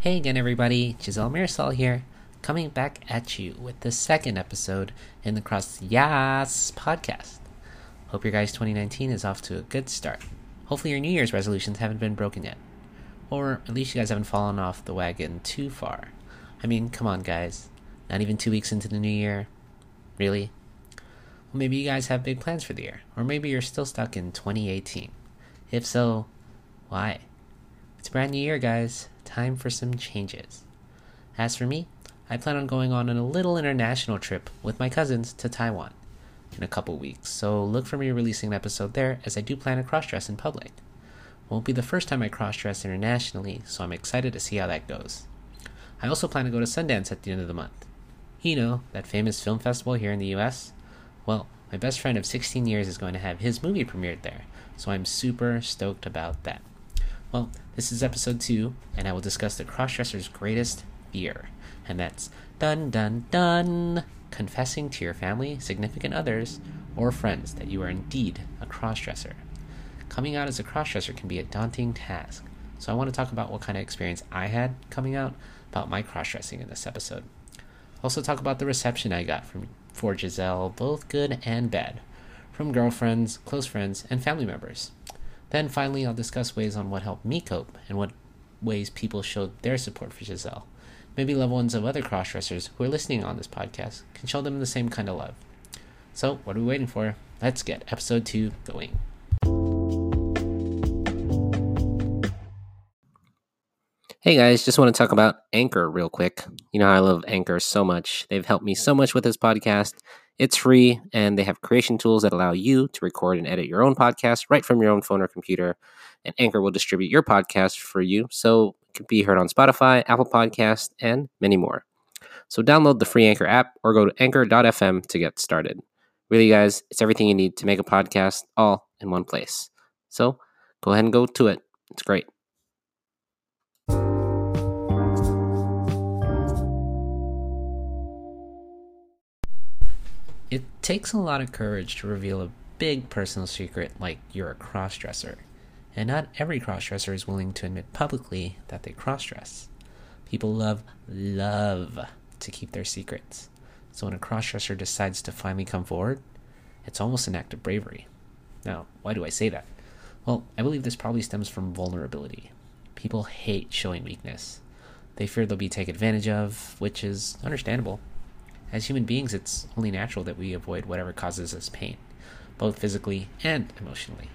Hey again, everybody. Giselle Marisol here, coming back at you with the second episode in the Cross Yas podcast. Hope your guys' 2019 is off to a good start. Hopefully, your New Year's resolutions haven't been broken yet. Or at least you guys haven't fallen off the wagon too far. I mean, come on, guys. Not even two weeks into the new year. Really? Well, maybe you guys have big plans for the year. Or maybe you're still stuck in 2018. If so, why? It's a brand new year, guys. Time for some changes. As for me, I plan on going on a little international trip with my cousins to Taiwan in a couple weeks, so look for me releasing an episode there as I do plan to cross dress in public. Won't be the first time I cross dress internationally, so I'm excited to see how that goes. I also plan to go to Sundance at the end of the month. You know, that famous film festival here in the US? Well, my best friend of 16 years is going to have his movie premiered there, so I'm super stoked about that. Well, this is episode 2, and I will discuss the crossdresser's greatest fear, and that's dun dun dun confessing to your family, significant others, or friends that you are indeed a crossdresser. Coming out as a crossdresser can be a daunting task, so I want to talk about what kind of experience I had coming out about my crossdressing in this episode. Also talk about the reception I got from for Giselle, both good and bad, from girlfriends, close friends, and family members. Then finally, I'll discuss ways on what helped me cope and what ways people showed their support for Giselle. Maybe loved ones of other crossdressers who are listening on this podcast can show them the same kind of love. So, what are we waiting for? Let's get episode 2 going. Hey guys, just want to talk about Anchor real quick. You know I love Anchor so much. They've helped me so much with this podcast. It's free and they have creation tools that allow you to record and edit your own podcast right from your own phone or computer. And Anchor will distribute your podcast for you so it can be heard on Spotify, Apple Podcast, and many more. So download the free Anchor app or go to anchor.fm to get started. Really guys, it's everything you need to make a podcast all in one place. So go ahead and go to it. It's great. It takes a lot of courage to reveal a big personal secret like you're a crossdresser, and not every crossdresser is willing to admit publicly that they crossdress. People love, love to keep their secrets. So when a crossdresser decides to finally come forward, it's almost an act of bravery. Now, why do I say that? Well, I believe this probably stems from vulnerability. People hate showing weakness. They fear they'll be taken advantage of, which is understandable. As human beings, it's only natural that we avoid whatever causes us pain, both physically and emotionally.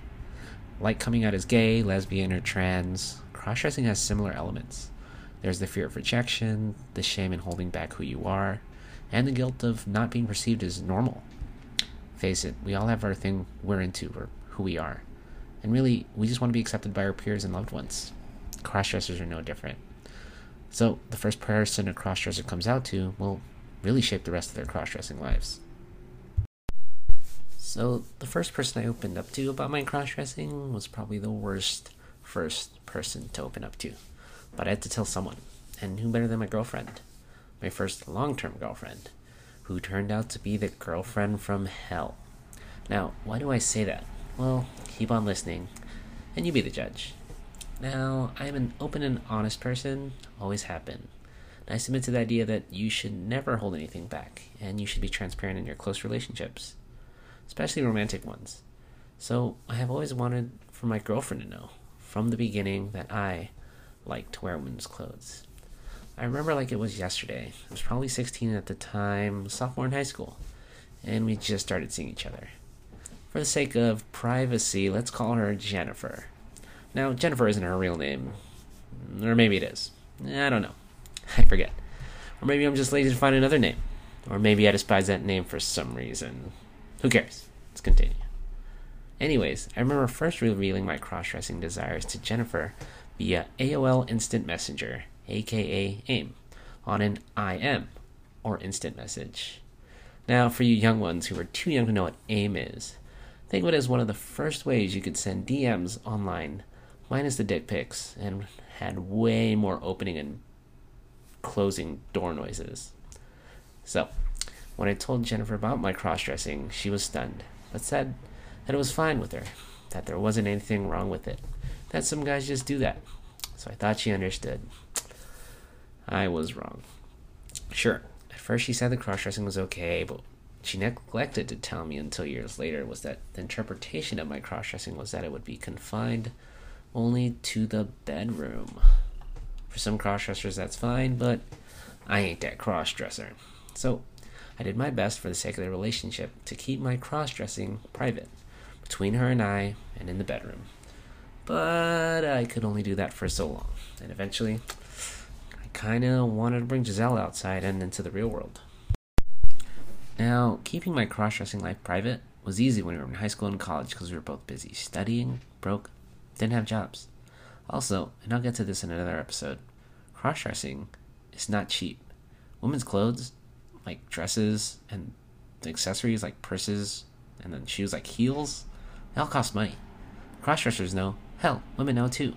Like coming out as gay, lesbian, or trans, cross dressing has similar elements. There's the fear of rejection, the shame in holding back who you are, and the guilt of not being perceived as normal. Face it, we all have our thing we're into or who we are. And really, we just want to be accepted by our peers and loved ones. Crossdressers are no different. So, the first person a crossdresser comes out to will really shape the rest of their cross-dressing lives. So the first person I opened up to about my cross-dressing was probably the worst first person to open up to. But I had to tell someone, and who better than my girlfriend? My first long-term girlfriend, who turned out to be the girlfriend from hell. Now, why do I say that? Well, keep on listening, and you be the judge. Now, I'm an open and honest person, always have been. I submit to the idea that you should never hold anything back, and you should be transparent in your close relationships, especially romantic ones. So I have always wanted for my girlfriend to know, from the beginning, that I like to wear women's clothes. I remember like it was yesterday. I was probably 16 at the time, sophomore in high school, and we just started seeing each other. For the sake of privacy, let's call her Jennifer. Now, Jennifer isn't her real name, or maybe it is. I don't know. I forget. Or maybe I'm just lazy to find another name. Or maybe I despise that name for some reason. Who cares? Let's continue. Anyways, I remember first revealing my cross dressing desires to Jennifer via AOL Instant Messenger, aka AIM, on an IM, or instant message. Now, for you young ones who are too young to know what AIM is, think of it as one of the first ways you could send DMs online, minus the dick pics, and had way more opening and closing door noises. So, when I told Jennifer about my cross dressing, she was stunned, but said that it was fine with her, that there wasn't anything wrong with it, that some guys just do that. So I thought she understood. I was wrong. Sure, at first she said the cross dressing was okay, but she neglected to tell me until years later was that the interpretation of my cross dressing was that it would be confined only to the bedroom. For some crossdressers, that's fine, but I ain't that crossdresser. So I did my best for the sake of the relationship to keep my crossdressing private between her and I and in the bedroom. But I could only do that for so long, and eventually I kind of wanted to bring Giselle outside and into the real world. Now, keeping my cross dressing life private was easy when we were in high school and college because we were both busy studying, broke, didn't have jobs. Also, and I'll get to this in another episode, cross dressing is not cheap. Women's clothes, like dresses and accessories like purses and then shoes like heels, they all cost money. Cross dressers know, hell, women know too.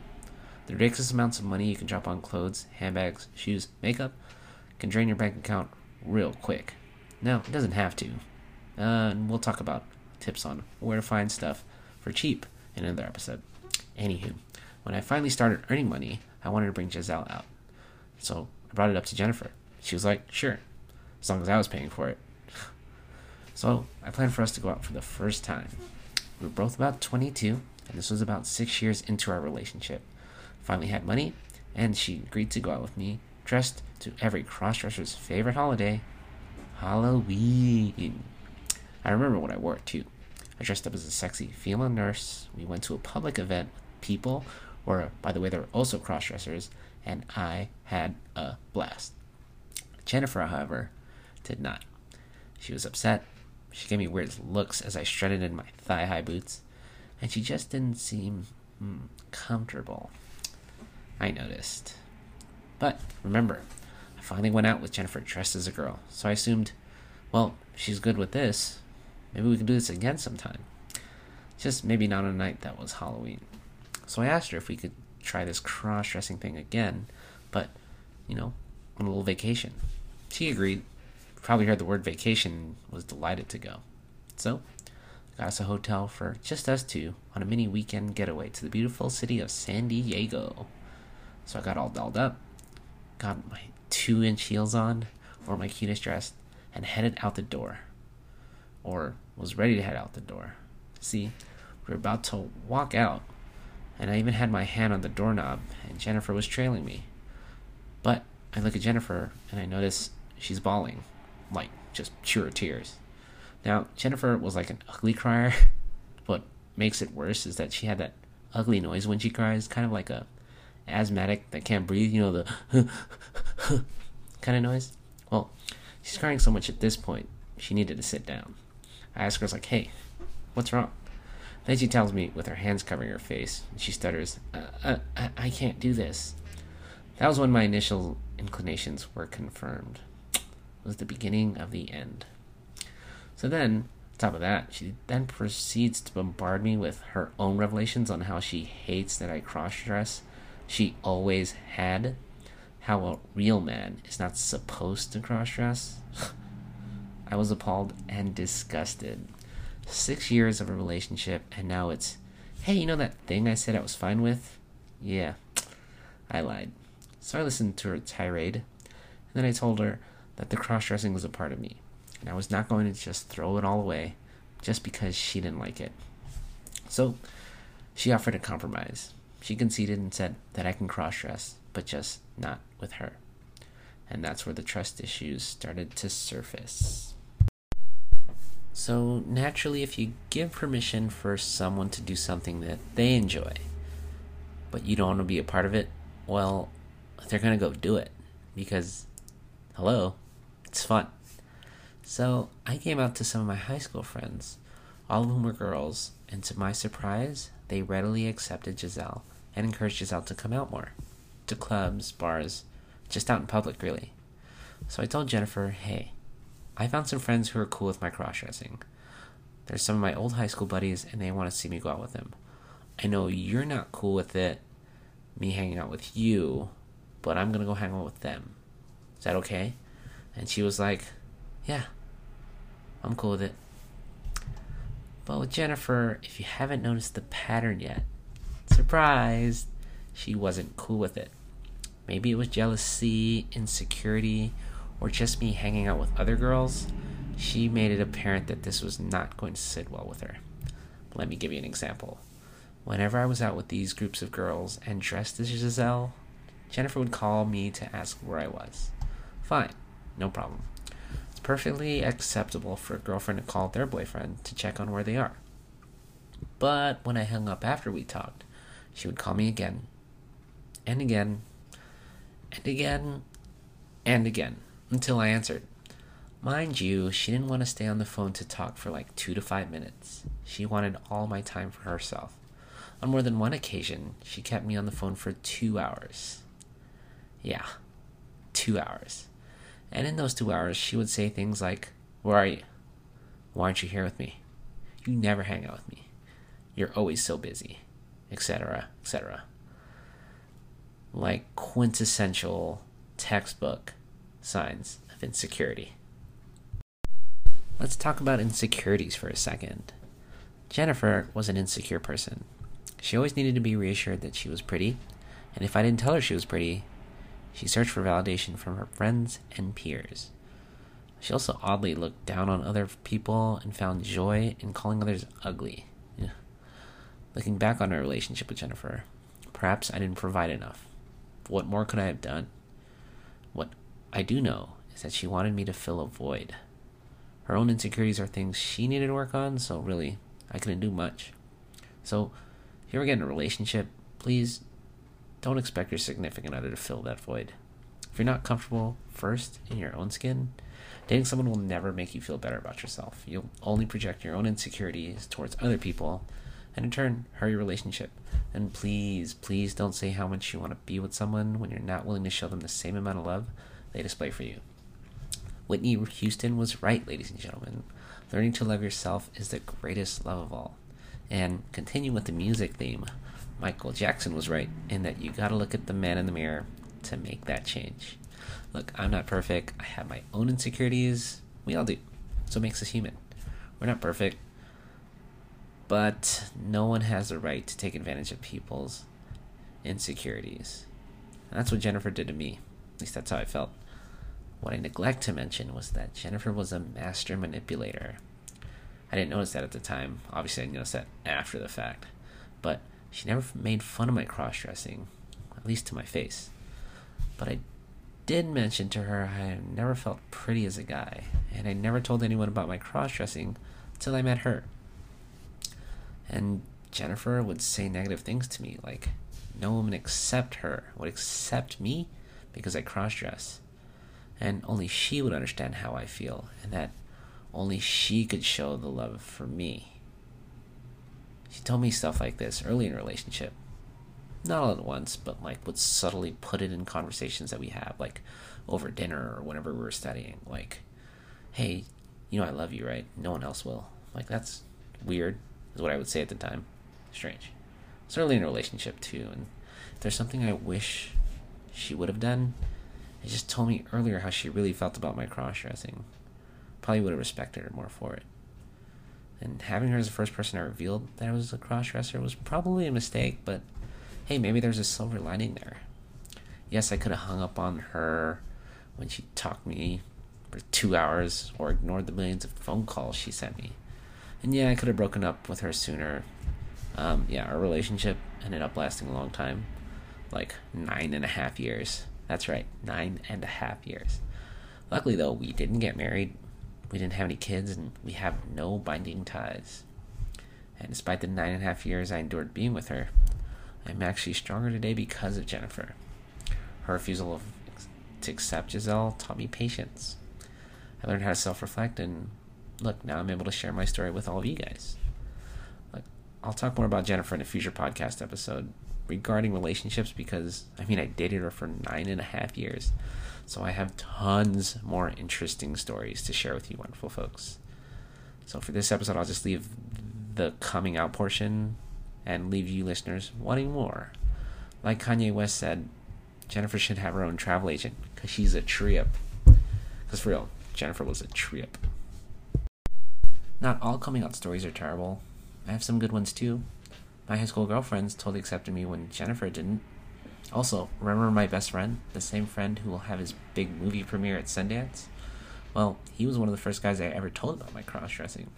The ridiculous amounts of money you can drop on clothes, handbags, shoes, makeup can drain your bank account real quick. No, it doesn't have to. Uh, and we'll talk about tips on where to find stuff for cheap in another episode. Anywho, when I finally started earning money, I wanted to bring Giselle out. So I brought it up to Jennifer. She was like, sure, as long as I was paying for it. So I planned for us to go out for the first time. We were both about 22, and this was about six years into our relationship. Finally had money, and she agreed to go out with me, dressed to every crossdresser's favorite holiday, Halloween. I remember what I wore too. I dressed up as a sexy female nurse. We went to a public event with people, or by the way, they were also crossdressers, and I had a blast. Jennifer, however, did not. She was upset. She gave me weird looks as I strutted in my thigh high boots, and she just didn't seem mm, comfortable. I noticed. But remember, I finally went out with Jennifer dressed as a girl, so I assumed, well, she's good with this. Maybe we can do this again sometime. Just maybe not on a night that was Halloween. So I asked her if we could try this cross dressing thing again, but, you know, on a little vacation. She agreed. Probably heard the word vacation and was delighted to go. So, got us a hotel for just us two on a mini weekend getaway to the beautiful city of San Diego. So I got all dolled up, got my two inch heels on, wore my cutest dress, and headed out the door. Or was ready to head out the door. See, we were about to walk out, and I even had my hand on the doorknob, and Jennifer was trailing me. But I look at Jennifer, and I notice she's bawling, like just pure tears. Now, Jennifer was like an ugly crier. what makes it worse is that she had that ugly noise when she cries, kind of like a asthmatic that can't breathe, you know, the kind of noise. Well, she's crying so much at this point, she needed to sit down. I ask her, I was like, hey, what's wrong? Then she tells me, with her hands covering her face, she stutters, uh, uh, I, can't do this. That was when my initial inclinations were confirmed was the beginning of the end. So then, on top of that, she then proceeds to bombard me with her own revelations on how she hates that I cross dress. She always had. How a real man is not supposed to cross dress. I was appalled and disgusted. Six years of a relationship, and now it's, hey, you know that thing I said I was fine with? Yeah, I lied. So I listened to her tirade, and then I told her that the cross dressing was a part of me, and I was not going to just throw it all away just because she didn't like it. So she offered a compromise. She conceded and said that I can cross dress, but just not with her. And that's where the trust issues started to surface. So, naturally, if you give permission for someone to do something that they enjoy, but you don't want to be a part of it, well, they're going to go do it. Because, hello, it's fun. So I came out to some of my high school friends. All of them were girls, and to my surprise, they readily accepted Giselle and encouraged Giselle to come out more. To clubs, bars, just out in public, really. So I told Jennifer, hey, I found some friends who are cool with my cross dressing. They're some of my old high school buddies, and they want to see me go out with them. I know you're not cool with it, me hanging out with you, but I'm gonna go hang out with them. Is that okay? And she was like, Yeah, I'm cool with it. But with Jennifer, if you haven't noticed the pattern yet, surprise, she wasn't cool with it. Maybe it was jealousy, insecurity, or just me hanging out with other girls. She made it apparent that this was not going to sit well with her. Let me give you an example. Whenever I was out with these groups of girls and dressed as Giselle, Jennifer would call me to ask where I was. Fine, no problem. It's perfectly acceptable for a girlfriend to call their boyfriend to check on where they are. But when I hung up after we talked, she would call me again, and again, and again, and again, until I answered. Mind you, she didn't want to stay on the phone to talk for like two to five minutes. She wanted all my time for herself. On more than one occasion, she kept me on the phone for two hours. Yeah, two hours. And in those two hours, she would say things like, Where are you? Why aren't you here with me? You never hang out with me. You're always so busy, etc., etc. Like quintessential textbook signs of insecurity. Let's talk about insecurities for a second. Jennifer was an insecure person. She always needed to be reassured that she was pretty, and if I didn't tell her she was pretty, she searched for validation from her friends and peers. She also oddly looked down on other people and found joy in calling others ugly. Looking back on our relationship with Jennifer, perhaps I didn't provide enough. What more could I have done? What I do know is that she wanted me to fill a void. Her own insecurities are things she needed to work on, so really, I couldn't do much. So, if you ever get in a relationship, please don't expect your significant other to fill that void. If you're not comfortable first in your own skin, dating someone will never make you feel better about yourself. You'll only project your own insecurities towards other people and in turn hurt your relationship. And please, please don't say how much you want to be with someone when you're not willing to show them the same amount of love they display for you. Whitney Houston was right, ladies and gentlemen. Learning to love yourself is the greatest love of all. And continuing with the music theme. Michael Jackson was right in that you gotta look at the man in the mirror to make that change. Look, I'm not perfect. I have my own insecurities. We all do. So it makes us human. We're not perfect. But no one has the right to take advantage of people's insecurities. And that's what Jennifer did to me. At least that's how I felt. What I neglect to mention was that Jennifer was a master manipulator. I didn't notice that at the time. Obviously, I noticed that after the fact. But she never made fun of my cross dressing, at least to my face. But I did mention to her I never felt pretty as a guy, and I never told anyone about my cross dressing until I met her. And Jennifer would say negative things to me, like no woman except her would accept me because I cross dress and only she would understand how I feel, and that only she could show the love for me. She told me stuff like this early in a relationship. Not all at once, but like would subtly put it in conversations that we have, like over dinner or whenever we were studying. Like, hey, you know I love you, right? No one else will. Like, that's weird, is what I would say at the time. Strange. It's early in a relationship, too, and there's something I wish she would have done, it just told me earlier how she really felt about my cross dressing. Probably would have respected her more for it. And having her as the first person I revealed that I was a cross dresser was probably a mistake, but hey, maybe there's a silver lining there. Yes, I could have hung up on her when she talked me for two hours or ignored the millions of phone calls she sent me. And yeah, I could have broken up with her sooner. Um, yeah, our relationship ended up lasting a long time like nine and a half years. That's right, nine and a half years. Luckily, though, we didn't get married, we didn't have any kids, and we have no binding ties. And despite the nine and a half years I endured being with her, I'm actually stronger today because of Jennifer. Her refusal of, to accept Giselle taught me patience. I learned how to self reflect, and look, now I'm able to share my story with all of you guys. I'll talk more about Jennifer in a future podcast episode, regarding relationships because I mean I dated her for nine and a half years. So I have tons more interesting stories to share with you wonderful folks. So for this episode I'll just leave the coming out portion and leave you listeners wanting more. Like Kanye West said, Jennifer should have her own travel agent because she's a trip. Because for real, Jennifer was a trip. Not all coming out stories are terrible. I have some good ones too. My high school girlfriends totally accepted me when Jennifer didn't. Also, remember my best friend? The same friend who will have his big movie premiere at Sundance? Well, he was one of the first guys I ever told about my cross dressing.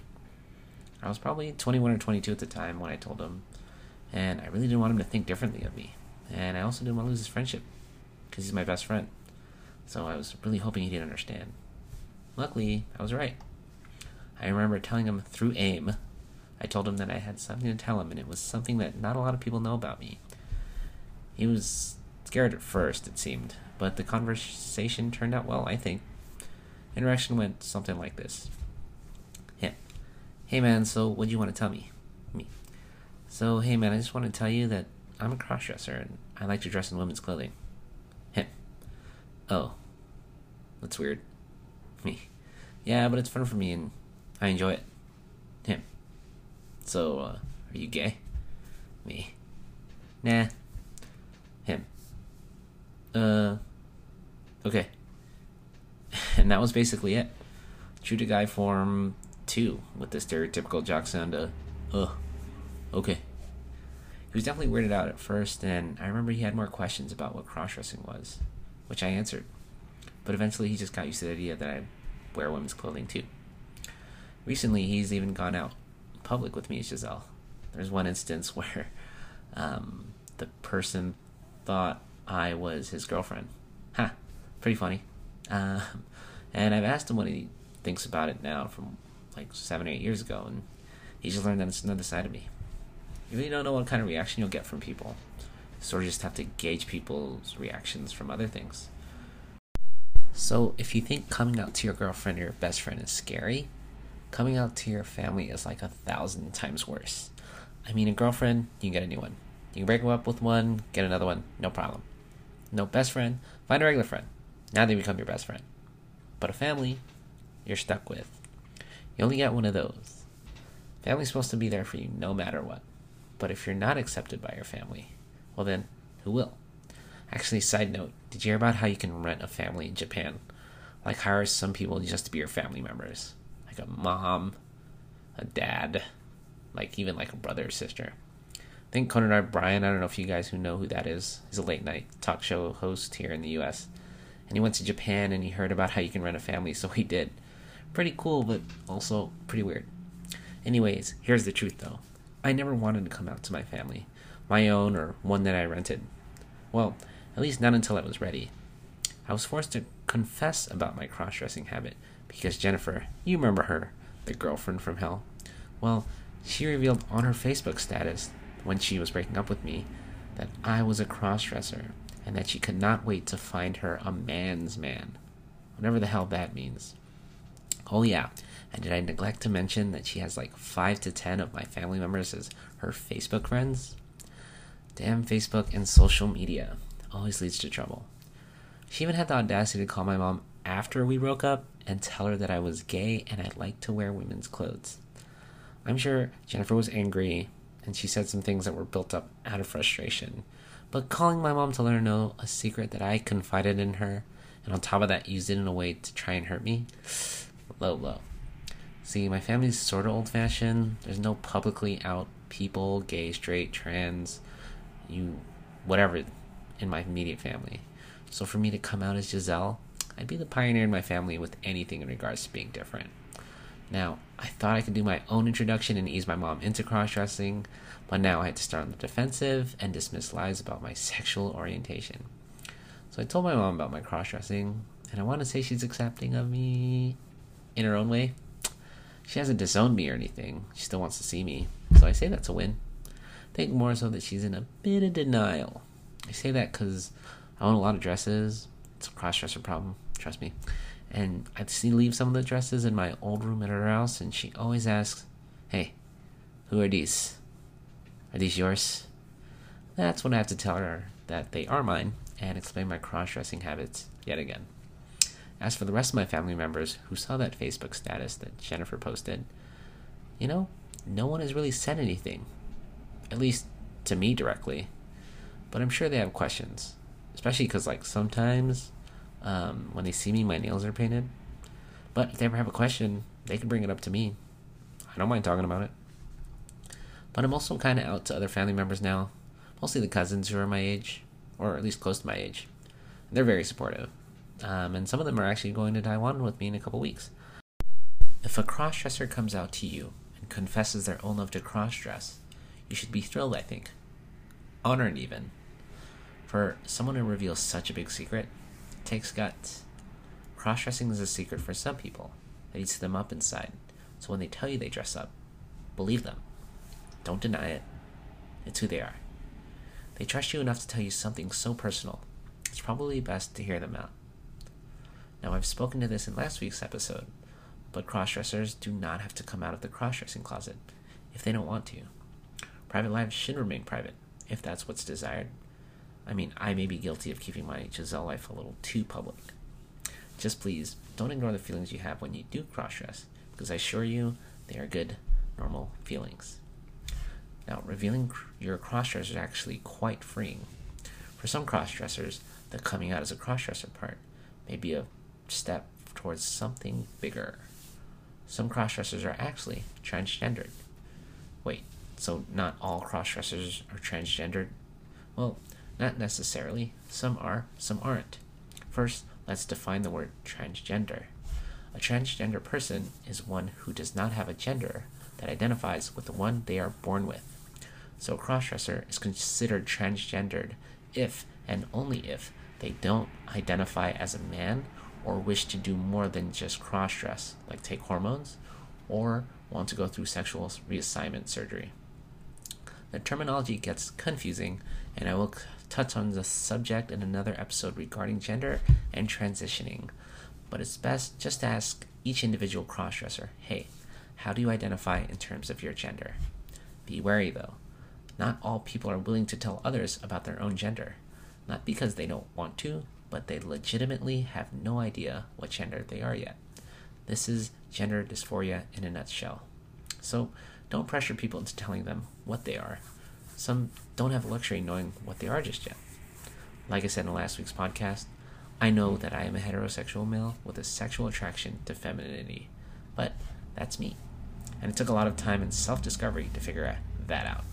I was probably 21 or 22 at the time when I told him, and I really didn't want him to think differently of me. And I also didn't want to lose his friendship, because he's my best friend. So I was really hoping he didn't understand. Luckily, I was right. I remember telling him through AIM. I told him that I had something to tell him, and it was something that not a lot of people know about me. He was scared at first, it seemed, but the conversation turned out well, I think. Interaction went something like this. Him. Hey man, so what do you want to tell me? Me. So, hey man, I just want to tell you that I'm a crossdresser and I like to dress in women's clothing. Him. Oh. That's weird. Me. Yeah, but it's fun for me and I enjoy it. Him. So, uh, are you gay? Me. Nah. Him. Uh. Okay. and that was basically it. True to guy form 2 with the stereotypical jock sound of, uh, okay. He was definitely weirded out at first, and I remember he had more questions about what cross dressing was, which I answered. But eventually he just got used to the idea that I wear women's clothing too. Recently, he's even gone out public with me Giselle. There's one instance where um, the person thought I was his girlfriend. Ha, huh, pretty funny. Um, and I've asked him what he thinks about it now from like seven or eight years ago, and he just learned that it's another side of me. You really don't know what kind of reaction you'll get from people. You sort of just have to gauge people's reactions from other things. So, if you think coming out to your girlfriend or your best friend is scary, coming out to your family is like a thousand times worse. I mean, a girlfriend, you can get a new one. You can break up with one, get another one, no problem. No best friend, find a regular friend. Now they become your best friend. But a family, you're stuck with. You only get one of those. Family's supposed to be there for you no matter what. But if you're not accepted by your family, well then, who will? Actually, side note, did you hear about how you can rent a family in Japan? Like hire some people just to be your family members. Like a mom, a dad, like even like a brother or sister. I think Conan O'Brien, I don't know if you guys who know who that is, he's a late night talk show host here in the US and he went to Japan and he heard about how you can rent a family, so he did. Pretty cool, but also pretty weird. Anyways, here's the truth though. I never wanted to come out to my family, my own or one that I rented. Well, at least not until I was ready. I was forced to confess about my cross dressing habit because Jennifer, you remember her, the girlfriend from hell. Well, she revealed on her Facebook status when she was breaking up with me that I was a cross dresser and that she could not wait to find her a man's man. Whatever the hell that means. Oh, yeah, and did I neglect to mention that she has like 5 to 10 of my family members as her Facebook friends? Damn Facebook and social media always leads to trouble. She even had the audacity to call my mom after we broke up and tell her that I was gay and I like to wear women's clothes. I'm sure Jennifer was angry and she said some things that were built up out of frustration but calling my mom to let her know a secret that I confided in her, and on top of that, used it in a way to try and hurt me, low, low. See, my family's sort of old fashioned. There's no publicly out people, gay, straight, trans, you, whatever, in my immediate family. So for me to come out as Giselle, I'd be the pioneer in my family with anything in regards to being different. Now, I thought I could do my own introduction and ease my mom into cross dressing, but now I had to start on the defensive and dismiss lies about my sexual orientation. So I told my mom about my cross dressing, and I want to say she's accepting of me in her own way. She hasn't disowned me or anything, she still wants to see me, so I say that's a win. I think more so that she's in a bit of denial. I say that because I own a lot of dresses. It's a cross dresser problem, trust me. And I'd see leave some of the dresses in my old room at her house, and she always asks, Hey, who are these? Are these yours? That's when I have to tell her that they are mine and explain my cross dressing habits yet again. As for the rest of my family members who saw that Facebook status that Jennifer posted, you know, no one has really said anything. At least to me directly. But I'm sure they have questions. Especially because, like, sometimes um, when they see me, my nails are painted. But if they ever have a question, they can bring it up to me. I don't mind talking about it. But I'm also kind of out to other family members now, mostly the cousins who are my age, or at least close to my age. They're very supportive. Um, and some of them are actually going to Taiwan with me in a couple weeks. If a crossdresser comes out to you and confesses their own love to crossdress, you should be thrilled, I think. Honored, even. For someone to reveal such a big secret, it takes guts. Crossdressing is a secret for some people that eats them up inside. So when they tell you they dress up, believe them. Don't deny it. It's who they are. They trust you enough to tell you something so personal. It's probably best to hear them out. Now, I've spoken to this in last week's episode, but crossdressers do not have to come out of the crossdressing closet if they don't want to. Private lives should remain private, if that's what's desired. I mean, I may be guilty of keeping my Giselle life a little too public. Just please, don't ignore the feelings you have when you do cross dress, because I assure you, they are good, normal feelings. Now, revealing your crossdresser is actually quite freeing. For some crossdressers, the coming out as a crossdresser part may be a step towards something bigger. Some crossdressers are actually transgendered. Wait, so not all crossdressers are transgendered? Well, not necessarily. Some are, some aren't. First, let's define the word transgender. A transgender person is one who does not have a gender that identifies with the one they are born with. So a crossdresser is considered transgendered if and only if they don't identify as a man or wish to do more than just cross-dress, like take hormones, or want to go through sexual reassignment surgery. The terminology gets confusing, and I will touch on the subject in another episode regarding gender and transitioning. But it's best just to ask each individual crossdresser, hey, how do you identify in terms of your gender? Be wary though. Not all people are willing to tell others about their own gender. Not because they don't want to, but they legitimately have no idea what gender they are yet. This is gender dysphoria in a nutshell. So don't pressure people into telling them what they are. Some don't have a luxury knowing what they are just yet. Like I said in last week's podcast, I know that I am a heterosexual male with a sexual attraction to femininity, but that's me. And it took a lot of time and self discovery to figure that out.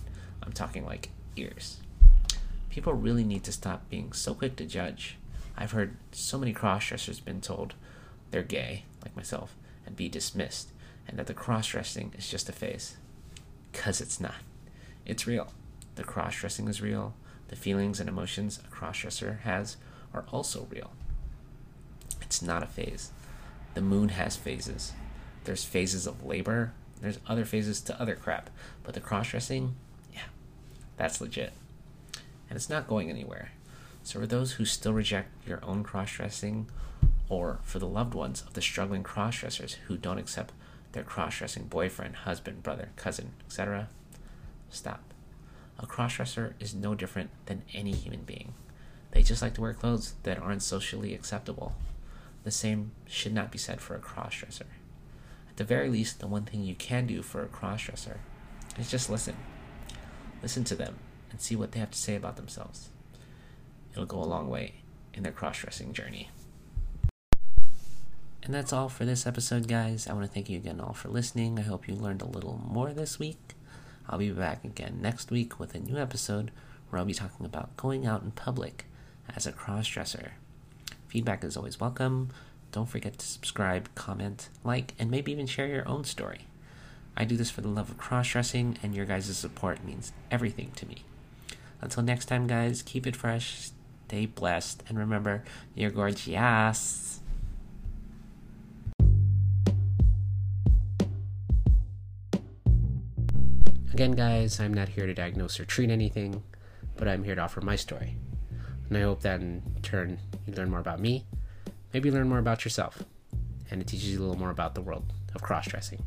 I'm talking like years. People really need to stop being so quick to judge I've heard so many cross-dressers been told they're gay, like myself, and be dismissed, and that the cross-dressing is just a phase. Cause it's not. It's real. The cross-dressing is real. The feelings and emotions a cross-dresser has are also real. It's not a phase. The moon has phases. There's phases of labor. There's other phases to other crap. But the cross-dressing, yeah, that's legit. And it's not going anywhere. So, for those who still reject your own cross dressing, or for the loved ones of the struggling cross dressers who don't accept their cross dressing boyfriend, husband, brother, cousin, etc., stop. A cross dresser is no different than any human being. They just like to wear clothes that aren't socially acceptable. The same should not be said for a cross dresser. At the very least, the one thing you can do for a cross dresser is just listen. Listen to them and see what they have to say about themselves it'll go a long way in their cross dressing journey. And that's all for this episode, guys. I want to thank you again all for listening. I hope you learned a little more this week. I'll be back again next week with a new episode where I'll be talking about going out in public as a cross dresser. Feedback is always welcome. Don't forget to subscribe, comment, like, and maybe even share your own story. I do this for the love of cross dressing, and your guys' support means everything to me. Until next time, guys, keep it fresh, Stay blessed and remember, you're gorgeous. Again, guys, I'm not here to diagnose or treat anything, but I'm here to offer my story. And I hope that in turn you learn more about me, maybe learn more about yourself, and it teaches you a little more about the world of cross dressing.